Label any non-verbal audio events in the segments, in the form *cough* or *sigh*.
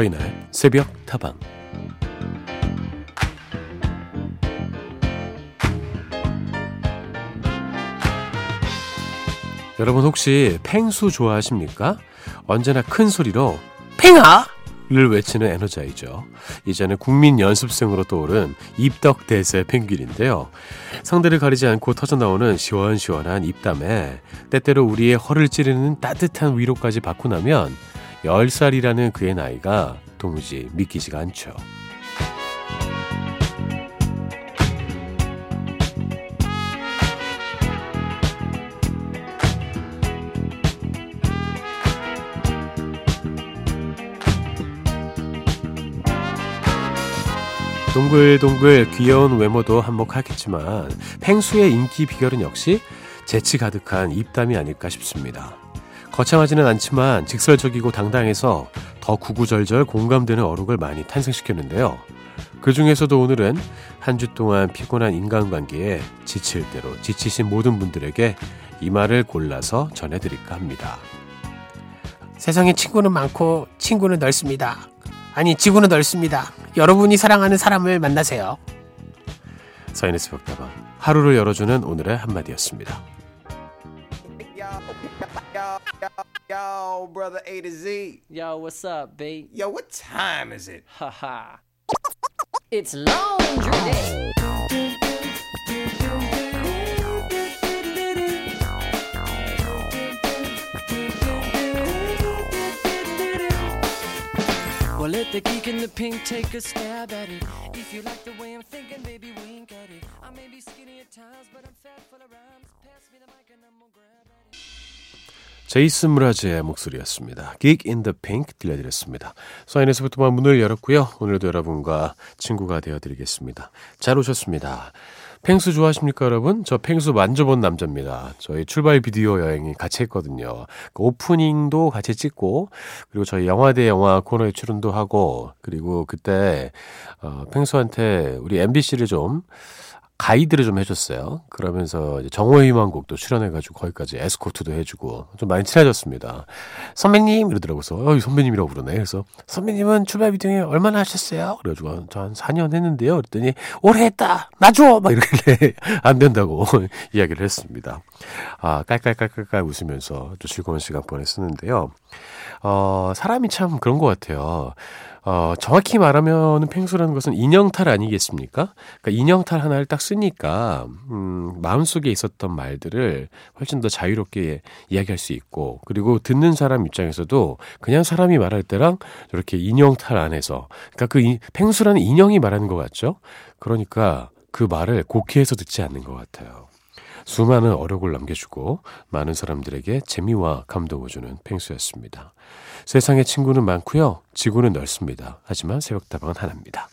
서인의 새벽 타방 여러분 혹시 팽수 좋아하십니까? 언제나 큰 소리로 팽아! 를 외치는 에너자이죠. 이제는 국민 연습생으로 떠오른 입덕 대세 펭귄인데요. 상대를 가리지 않고 터져나오는 시원시원한 입담에 때때로 우리의 허를 찌르는 따뜻한 위로까지 받고 나면 10살이라는 그의 나이가 도무지 믿기지가 않죠. 동글동글 귀여운 외모도 한몫하겠지만 팽수의 인기 비결은 역시 재치 가득한 입담이 아닐까 싶습니다. 거창하지는 않지만 직설적이고 당당해서 더 구구절절 공감되는 어록을 많이 탄생시켰는데요. 그 중에서도 오늘은 한 주 동안 피곤한 인간관계에 지칠 대로 지치신 모든 분들에게 이 말을 골라서 전해드릴까 합니다. 세상에 친구는 많고 친구는 넓습니다. 아니 지구는 넓습니다. 여러분이 사랑하는 사람을 만나세요. 사인의 벽다방 하루를 열어주는 오늘의 한마디였습니다. Yo, brother A to Z. Yo, what's up, B? Yo, what time is it? Ha ha. it's laundry day. Well, let the geek in the pink take a stab at it. If you like the way I'm thinking, baby, wink at it. I may be skinny at times, but I'm fat full of rhymes. Pass me the mic and I'm gonna grab. 제이슨 무라즈의 목소리였습니다. Geek in the Pink 들려드렸습니다. 사인에서부터 문을 열었고요. 오늘도 여러분과 친구가 되어드리겠습니다. 잘 오셨습니다. 펭수 좋아하십니까, 여러분? 저 펭수 만져본 남자입니다. 저희 출발 비디오 여행이 같이 했거든요. 그 오프닝도 같이 찍고, 그리고 저희 영화대 영화 코너에 출연도 하고, 그리고 그때, 어, 펭수한테 우리 MBC를 좀, 가이드를 좀 해줬어요. 그러면서 정오의 희망곡도 출연해가지고 거기까지 에스코트도 해주고 좀 많이 친해졌습니다. 선배님 이러더라고요. 어, 선배님이라고 부르네. 그래서 선배님은 출발 비중에 얼마나 하셨어요? 그래가지고 저한 4년 했는데요. 그랬더니 오래 했다. 놔줘. 막 이렇게 *laughs* 안 된다고 *laughs* 이야기를 했습니다. 아 깔깔깔깔깔 웃으면서 또 즐거운 시간 보냈었는데요. 어 사람이 참 그런 것 같아요. 어, 정확히 말하면 펭수라는 것은 인형탈 아니겠습니까? 그러니까 인형탈 하나를 딱 쓰니까, 음, 마음속에 있었던 말들을 훨씬 더 자유롭게 이야기할 수 있고, 그리고 듣는 사람 입장에서도 그냥 사람이 말할 때랑 이렇게 인형탈 안에서, 그러니까 그 이, 펭수라는 인형이 말하는 것 같죠? 그러니까 그 말을 곡해해서 듣지 않는 것 같아요. 수많은 어록을 남겨주고 많은 사람들에게 재미와 감동을 주는 펭수였습니다. 세상에 친구는 많고요. 지구는 넓습니다. 하지만 새벽다방은 하나입니다.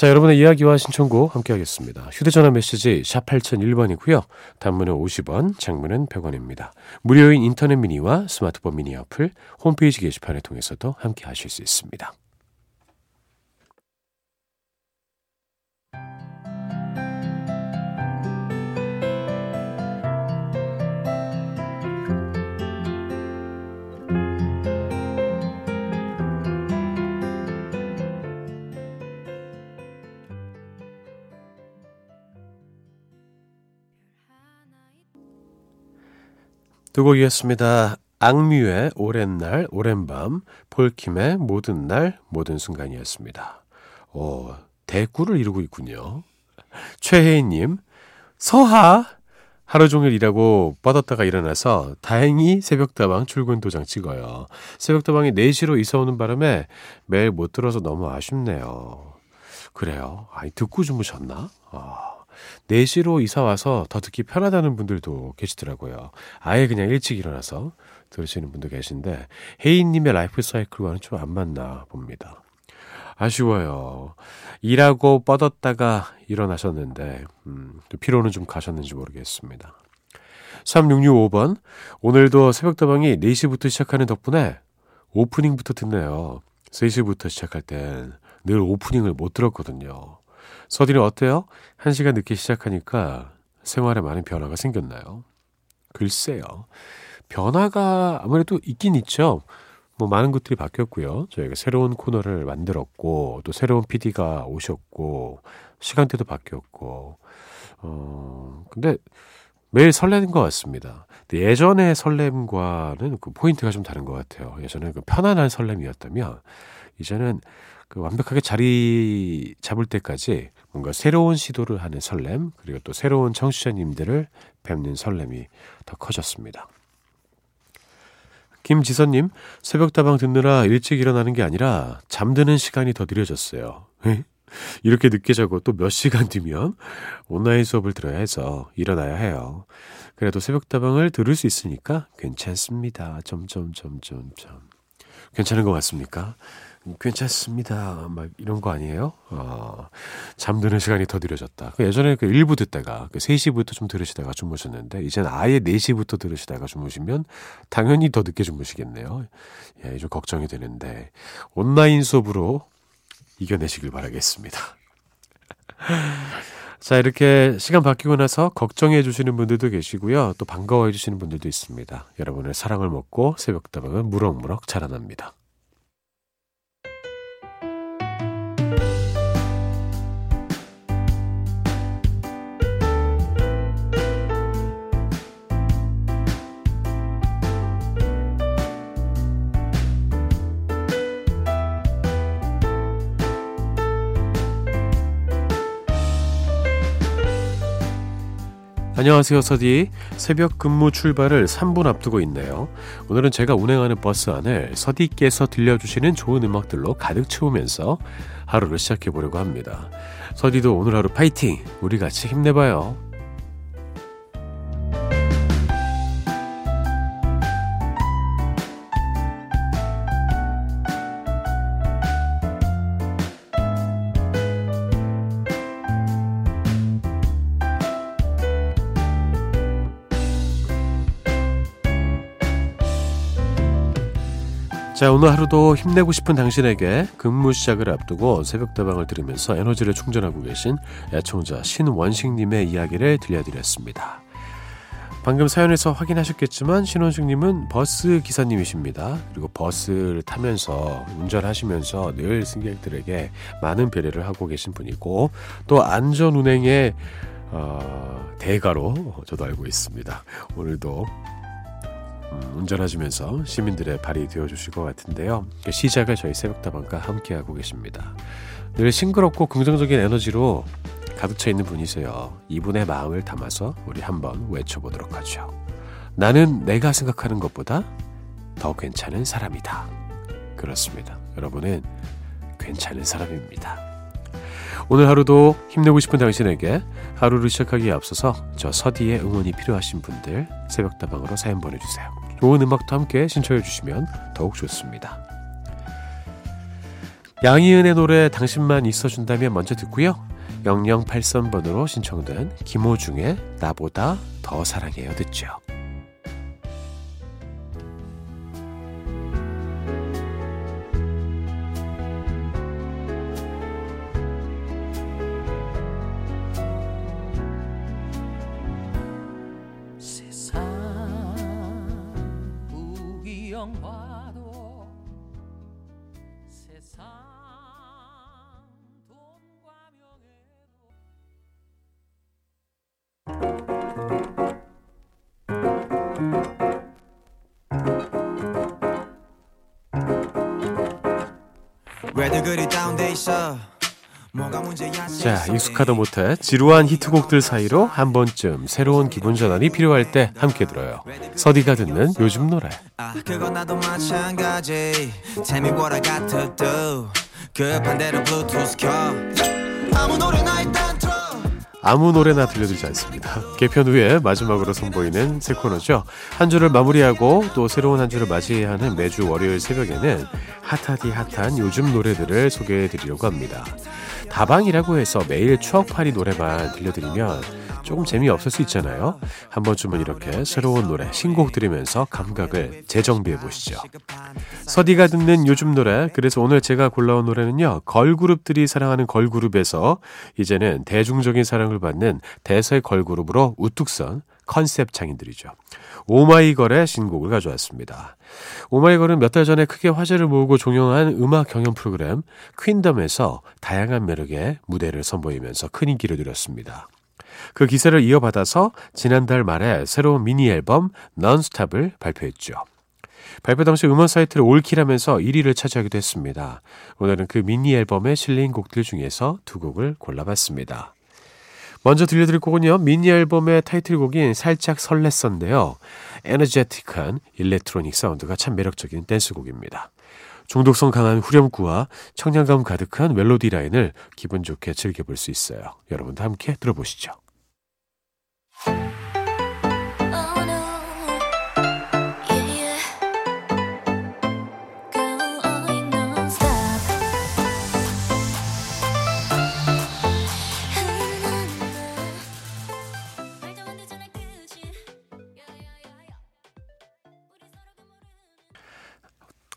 자, 여러분의 이야기와 신청곡 함께 하겠습니다. 휴대전화 메시지 샵 8001번이고요. 단문은 50원, 장문은 100원입니다. 무료인 인터넷 미니와 스마트폰 미니 어플, 홈페이지 게시판을 통해서도 함께 하실 수 있습니다. 두 곡이었습니다. 악뮤의 오랜 날, 오랜 밤, 폴킴의 모든 날, 모든 순간이었습니다. 오, 대꾸를 이루고 있군요. 최혜인님, 서하! 하루 종일 일하고 뻗었다가 일어나서 다행히 새벽다방 출근 도장 찍어요. 새벽다방이 4시로 이사 오는 바람에 매일 못 들어서 너무 아쉽네요. 그래요. 아니, 듣고 주무셨나? 아. 4시로 이사 와서 더 듣기 편하다는 분들도 계시더라고요. 아예 그냥 일찍 일어나서 들으시는 분도 계신데 혜인님의 라이프 사이클과는 좀 안 맞나 봅니다. 아쉬워요. 일하고 뻗었다가 일어나셨는데 음, 피로는 좀 가셨는지 모르겠습니다. 3665번 오늘도 새벽다방이 4시부터 시작하는 덕분에 오프닝부터 듣네요. 3시부터 시작할 땐 늘 오프닝을 못 들었거든요. 서디는 어때요? 한 시간 늦게 시작하니까 생활에 많은 변화가 생겼나요? 글쎄요. 변화가 아무래도 있긴 있죠. 뭐 많은 것들이 바뀌었고요. 저희가 새로운 코너를 만들었고 또 새로운 PD가 오셨고 시간대도 바뀌었고 어 근데 매일 설레는 것 같습니다. 예전의 설렘과는 그 포인트가 좀 다른 것 같아요. 예전에 그 편안한 설렘이었다면 이제는 그 완벽하게 자리 잡을 때까지 뭔가 새로운 시도를 하는 설렘 그리고 또 새로운 청취자님들을 뵙는 설렘이 더 커졌습니다. 김지선님, 새벽다방 듣느라 일찍 일어나는 게 아니라 잠드는 시간이 더 느려졌어요. 이렇게 늦게 자고 또 몇 시간 뒤면 온라인 수업을 들어야 해서 일어나야 해요. 그래도 새벽다방을 들을 수 있으니까 괜찮습니다. 점점점점점. 괜찮은 것 같습니까? 괜찮습니다. 막 이런 거 아니에요? 어, 잠드는 시간이 더 느려졌다. 그 예전에 그 1부 듣다가 그 3시부터 좀 들으시다가 주무셨는데 이젠 아예 4시부터 들으시다가 주무시면 당연히 더 늦게 주무시겠네요. 예, 좀 걱정이 되는데 온라인 수업으로 이겨내시길 바라겠습니다. *laughs* 자, 이렇게 시간 바뀌고 나서 걱정해 주시는 분들도 계시고요. 또 반가워해 주시는 분들도 있습니다. 여러분의 사랑을 먹고 새벽다방은 무럭무럭 자라납니다. 안녕하세요, 서디. 새벽 근무 출발을 3분 앞두고 있네요. 오늘은 제가 운행하는 버스 안을 서디께서 들려주시는 좋은 음악들로 가득 채우면서 하루를 시작해 보려고 합니다. 서디도 오늘 하루 파이팅! 우리 같이 힘내봐요. 자, 오늘 하루도 힘내고 싶은 당신에게 근무 시작을 앞두고 새벽다방을 들으면서 에너지를 충전하고 계신 애청자 신원식님의 이야기를 들려드렸습니다. 방금 사연에서 확인하셨겠지만 신원식님은 버스 기사님이십니다. 그리고 버스를 타면서 운전하시면서 늘 승객들에게 많은 배려를 하고 계신 분이고 또 안전 운행의 어, 대가로 저도 알고 있습니다. 오늘도 음, 운전하시면서 시민들의 발이 되어주실 것 같은데요. 시작을 저희 새벽다방과 함께하고 계십니다. 늘 싱그럽고 긍정적인 에너지로 가득 차 있는 분이세요. 이분의 마음을 담아서 우리 한번 외쳐보도록 하죠. 나는 내가 생각하는 것보다 더 괜찮은 사람이다. 그렇습니다. 여러분은 괜찮은 사람입니다. 오늘 하루도 힘내고 싶은 당신에게 하루를 시작하기에 앞서서 저 서디의 응원이 필요하신 분들 새벽다방으로 사연 보내주세요. 좋은 음악도 함께 신청해 주시면 더욱 좋습니다. 양희은의 노래 당신만 있어준다면 먼저 듣고요. 0083번으로 신청된 김호중의 나보다 더 사랑해요 듣죠. 자, 익숙하다 못해 지루한 히트곡들 사이로 한 번쯤 새로운 기분 전환이 필요할 때 함께 들어요. 서디가 듣는 요즘 노래. 아, 그건 나도 마찬가지 Tell me what I got to do 그 반대로 블루투스 켜 아무 노래나 틀어 아무 노래나 들려드리지 않습니다. 개편 후에 마지막으로 선보이는 새 코너죠. 한 주를 마무리하고 또 새로운 한 주를 맞이해야 하는 매주 월요일 새벽에는 핫하디 핫한 요즘 노래들을 소개해 드리려고 합니다. 다방이라고 해서 매일 추억파리 노래만 들려드리면 조금 재미없을 수 있잖아요. 한 번쯤은 이렇게 새로운 노래, 신곡 들으면서 감각을 재정비해 보시죠. 서디가 듣는 요즘 노래, 그래서 오늘 제가 골라온 노래는요, 걸그룹들이 사랑하는 걸그룹에서 이제는 대중적인 사랑을 받는 대세 걸그룹으로 우뚝 선 컨셉 장인들이죠. 오마이걸의 신곡을 가져왔습니다. 오마이걸은 몇 달 전에 크게 화제를 모으고 종영한 음악 경연 프로그램 퀸덤에서 다양한 매력의 무대를 선보이면서 큰 인기를 누렸습니다. 그 기세를 이어받아서 지난달 말에 새로운 미니 앨범 넌스탑을 발표했죠. 발표 당시 음원 사이트를 올킬하면서 1위를 차지하기도 했습니다. 오늘은 그 미니 앨범에 실린 곡들 중에서 두 곡을 골라봤습니다. 먼저 들려드릴 곡은요. 미니 앨범의 타이틀곡인 살짝 설렜었는데요. 에너제틱한 일렉트로닉 사운드가 참 매력적인 댄스곡입니다. 중독성 강한 후렴구와 청량감 가득한 멜로디 라인을 기분 좋게 즐겨볼 수 있어요. 여러분도 함께 들어보시죠.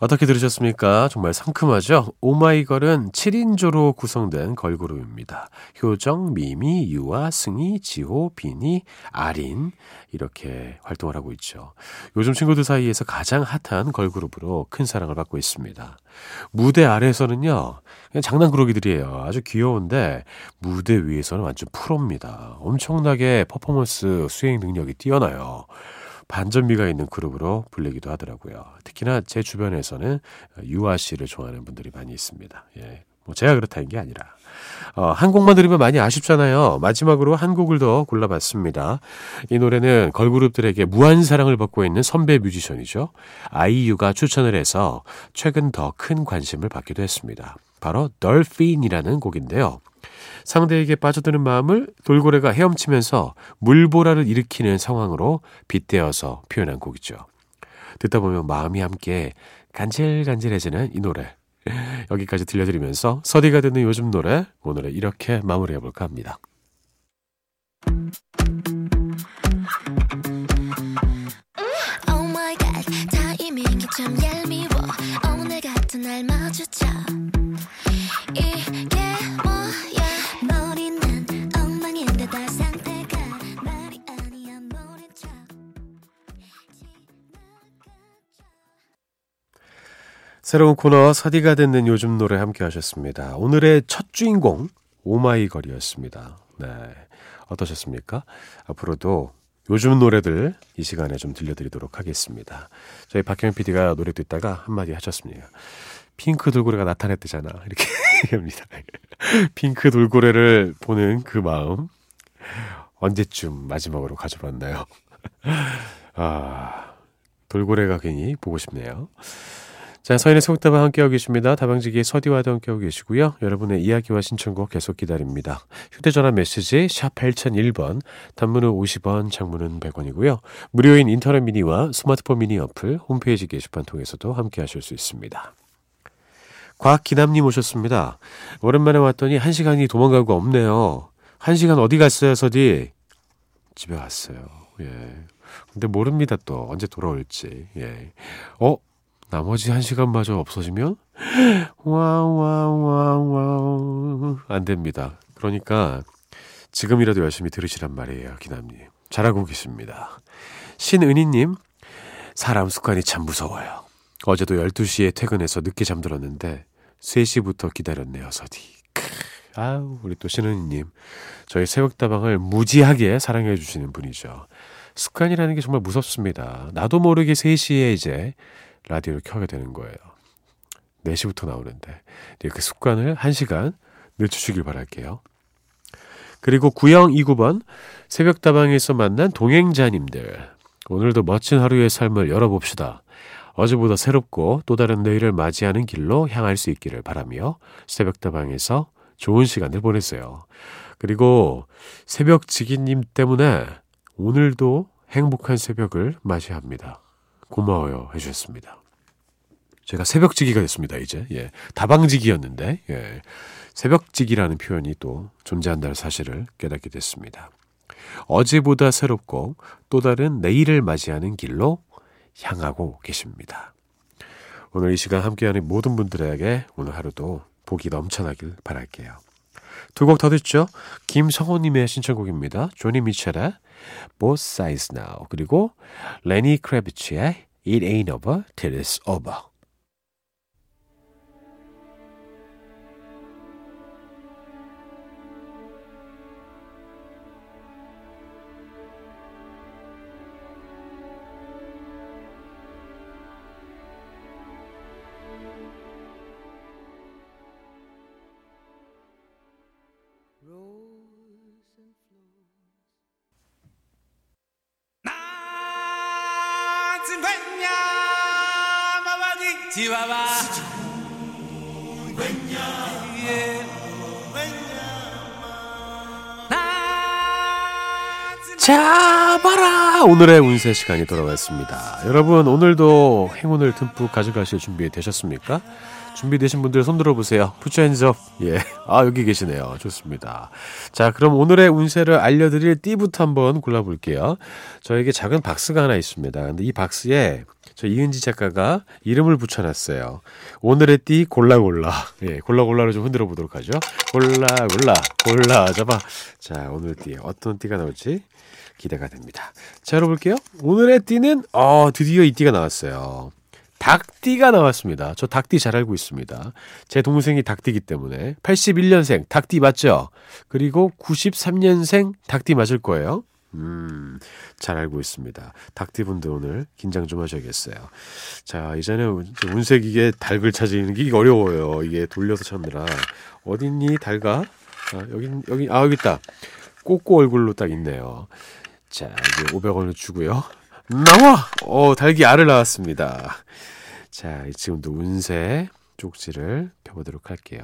어떻게 들으셨습니까? 정말 상큼하죠? 오마이걸은 7인조로 구성된 걸그룹입니다. 효정, 미미, 유아, 승희, 지호, 비니, 아린 이렇게 활동을 하고 있죠. 요즘 친구들 사이에서 가장 핫한 걸그룹으로 큰 사랑을 받고 있습니다. 무대 아래에서는요. 그냥 장난꾸러기들이에요. 아주 귀여운데 무대 위에서는 완전 프로입니다. 엄청나게 퍼포먼스 수행 능력이 뛰어나요. 반전미가 있는 그룹으로 불리기도 하더라고요. 특히나 제 주변에서는 유아 씨를 좋아하는 분들이 많이 있습니다. 예. 뭐 제가 그렇다는 게 아니라 어, 한 곡만 들으면 많이 아쉽잖아요. 마지막으로 한 곡을 더 골라봤습니다. 이 노래는 걸그룹들에게 무한 사랑을 받고 있는 선배 뮤지션이죠. 아이유가 추천을 해서 최근 더 큰 관심을 받기도 했습니다. 바로 덜핀이라는 곡인데요. 상대에게 빠져드는 마음을 돌고래가 헤엄치면서 물보라를 일으키는 상황으로 빗대어서 표현한 곡이죠. 듣다 보면 마음이 함께 간질간질해지는 이 노래. *laughs* 여기까지 들려드리면서 서디가 듣는 요즘 노래 오늘은 이렇게 마무리해볼까 합니다. 새로운 코너 서디가 듣는 요즘 노래 함께 하셨습니다. 오늘의 첫 주인공 오마이걸이었습니다. 네. 어떠셨습니까? 앞으로도 요즘 노래들 이 시간에 좀 들려드리도록 하겠습니다. 저희 박경 PD가 노래 듣다가 한마디 하셨습니다. 핑크 돌고래가 나타났대잖아. 이렇게 *laughs* 얘기합니다. 핑크 돌고래를 보는 그 마음 언제쯤 마지막으로 가져봤나요? *laughs* 아, 돌고래가 괜히 보고 싶네요. 자, 서인의 속담과 함께하고 계십니다. 다방지기의 서디와도 함께하고 계시고요. 여러분의 이야기와 신청곡 계속 기다립니다. 휴대전화 메시지 샵 8001번, 단문은 50원, 장문은 100원이고요. 무료인 인터넷 미니와 스마트폰 미니 어플, 홈페이지 게시판 통해서도 함께하실 수 있습니다. 곽기남님 오셨습니다. 오랜만에 왔더니 한 시간이 도망가고 없네요. 한 시간 어디 갔어요, 서디? 집에 갔어요. 예. 근데 모릅니다, 또. 언제 돌아올지. 예. 어? 나머지 한 시간마저 없어지면? 와와와와. 안 됩니다. 그러니까 지금이라도 열심히 들으시란 말이에요, 기남님. 잘하고 계십니다. 신은희님, 사람 습관이 참 무서워요. 어제도 12시에 퇴근해서 늦게 잠들었는데 3시부터 기다렸네요, 서디. 크, 아우, 우리 또 신은희님. 저희 새벽다방을 무지하게 사랑해 주시는 분이죠. 습관이라는 게 정말 무섭습니다. 나도 모르게 3시에 이제 라디오를 켜게 되는 거예요. 4시부터 나오는데. 네, 그 습관을 1시간 늦추시길 바랄게요. 그리고 9029번 새벽다방에서 만난 동행자님들. 오늘도 멋진 하루의 삶을 열어봅시다. 어제보다 새롭고 또 다른 내일을 맞이하는 길로 향할 수 있기를 바라며 새벽다방에서 좋은 시간을 보냈어요. 그리고 새벽지기님 때문에 오늘도 행복한 새벽을 맞이합니다. 고마워요 해주셨습니다. 제가 새벽지기가 됐습니다, 이제. 예. 다방지기였는데, 예. 새벽지기라는 표현이 또 존재한다는 사실을 깨닫게 됐습니다. 어제보다 새롭고 또 다른 내일을 맞이하는 길로 향하고 계십니다. 오늘 이 시간 함께하는 모든 분들에게 오늘 하루도 복이 넘쳐나길 바랄게요. 두 곡 더 듣죠. 김성호님의 신청곡입니다. 조니 미첼의 Both Sides Now 그리고 레니 크래비치의 It Ain't Over Till It's Over. 잡아라! 오늘의 운세 시간이 돌아왔습니다. 여러분, 오늘도 행운을 듬뿍 가져가실 준비 되셨습니까? 준비되신 분들 손 들어보세요. 푸처 핸즈업. 예. 아, 여기 계시네요. 좋습니다. 자, 그럼 오늘의 운세를 알려드릴 띠부터 한번 골라볼게요. 저에게 작은 박스가 하나 있습니다. 근데 이 박스에 저 이은지 작가가 이름을 붙여놨어요. 오늘의 띠 골라골라. 예, 골라골라를 좀 흔들어 보도록 하죠. 골라골라, 골라 잡아. 자, 오늘 띠 어떤 띠가 나올지 기대가 됩니다. 자, 열어볼게요. 오늘의 띠는 어, 드디어 이 띠가 나왔어요. 닭띠가 나왔습니다. 저 닭띠 잘 알고 있습니다. 제 동생이 닭띠기 때문에 81년생 닭띠 맞죠? 그리고 93년생 닭띠 맞을 거예요. 음, 잘 알고 있습니다. 닭띠분들 오늘 긴장 좀 하셔야겠어요. 자, 이전에 운세기계 닭을 찾으는 게 어려워요. 이게 돌려서 찾느라. 어딨니, 닭아? 아, 여기, 여기, 아, 여기 있다. 꼬꼬 얼굴로 딱 있네요. 자, 이제 500원을 주고요. 나와! 어, 닭이 알을 낳았습니다. 자, 지금도 운세 쪽지를 펴보도록 할게요.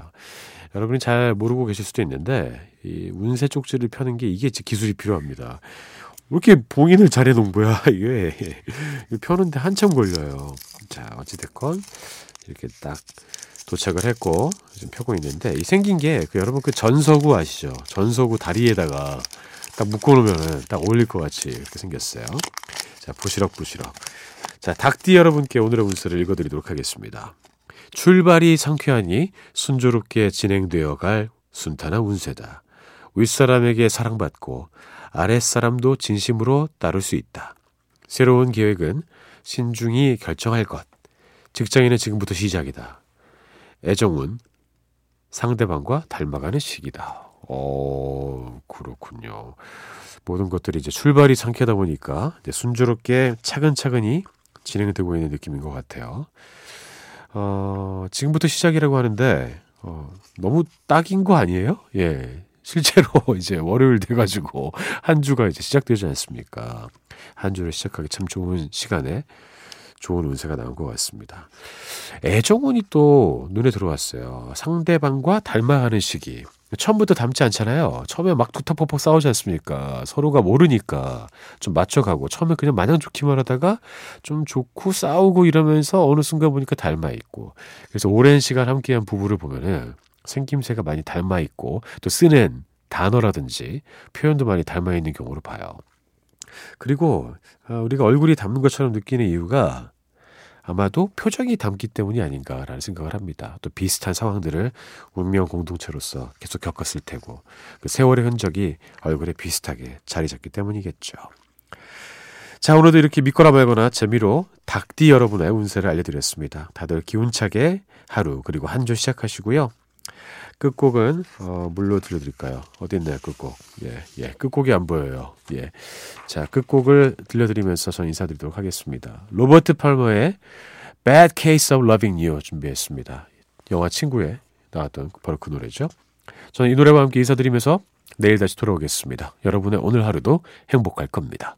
여러분이 잘 모르고 계실 수도 있는데, 이 운세 쪽지를 펴는 게 이게 기술이 필요합니다. 왜 이렇게 봉인을 잘 해놓은 거야, *laughs* 이게. 펴는데 한참 걸려요. 자, 어찌됐건, 이렇게 딱 도착을 했고, 지금 펴고 있는데, 이 생긴 게, 그 여러분 그 전서구 아시죠? 전서구 다리에다가 딱 묶어놓으면 딱 어울릴 것 같이 이렇게 생겼어요. 자, 부시럭부시럭. 자, 닭띠 여러분께 오늘의 운세를 읽어드리도록 하겠습니다. 출발이 상쾌하니 순조롭게 진행되어 갈 순탄한 운세다. 윗사람에게 사랑받고 아랫사람도 진심으로 따를 수 있다. 새로운 계획은 신중히 결정할 것. 직장인은 지금부터 시작이다. 애정은 상대방과 닮아가는 시기다. 어, 그렇군요. 모든 것들이 이제 출발이 상쾌하다 보니까 이제 순조롭게 차근차근히 진행되고 있는 느낌인 것 같아요. 어, 지금부터 시작이라고 하는데, 어, 너무 딱인 거 아니에요? 예. 실제로 *laughs* 이제 월요일 돼가지고 한 주가 이제 시작되지 않습니까? 한 주를 시작하기 참 좋은 시간에 좋은 운세가 나온 것 같습니다. 애정운이 또 눈에 들어왔어요. 상대방과 닮아가는 시기. 처음부터 닮지 않잖아요. 처음에 막 툭탁폭폭 싸우지 않습니까? 서로가 모르니까 좀 맞춰가고 처음에 그냥 마냥 좋기만 하다가 좀 좋고 싸우고 이러면서 어느 순간 보니까 닮아 있고 그래서 오랜 시간 함께한 부부를 보면은 생김새가 많이 닮아 있고 또 쓰는 단어라든지 표현도 많이 닮아 있는 경우를 봐요. 그리고 어, 우리가 얼굴이 닮는 것처럼 느끼는 이유가 아마도 표정이 담기 때문이 아닌가라는 생각을 합니다. 또 비슷한 상황들을 운명 공동체로서 계속 겪었을 테고 그 세월의 흔적이 얼굴에 비슷하게 자리 잡기 때문이겠죠. 자, 오늘도 이렇게 믿거나 말거나 재미로 닭띠 여러분의 운세를 알려드렸습니다. 다들 기운차게 하루 그리고 한 주 시작하시고요. 끝곡은 어, 물로 들려드릴까요? 어디 있나요, 끝곡? 예, 예, 끝곡이 안 보여요. 예, 자, 끝곡을 들려드리면서 전 인사드리도록 하겠습니다. 로버트 팔머의 Bad Case of Loving You 준비했습니다. 영화 친구에 나왔던 바로 그 노래죠. 저는 이 노래와 함께 인사드리면서 내일 다시 돌아오겠습니다. 여러분의 오늘 하루도 행복할 겁니다.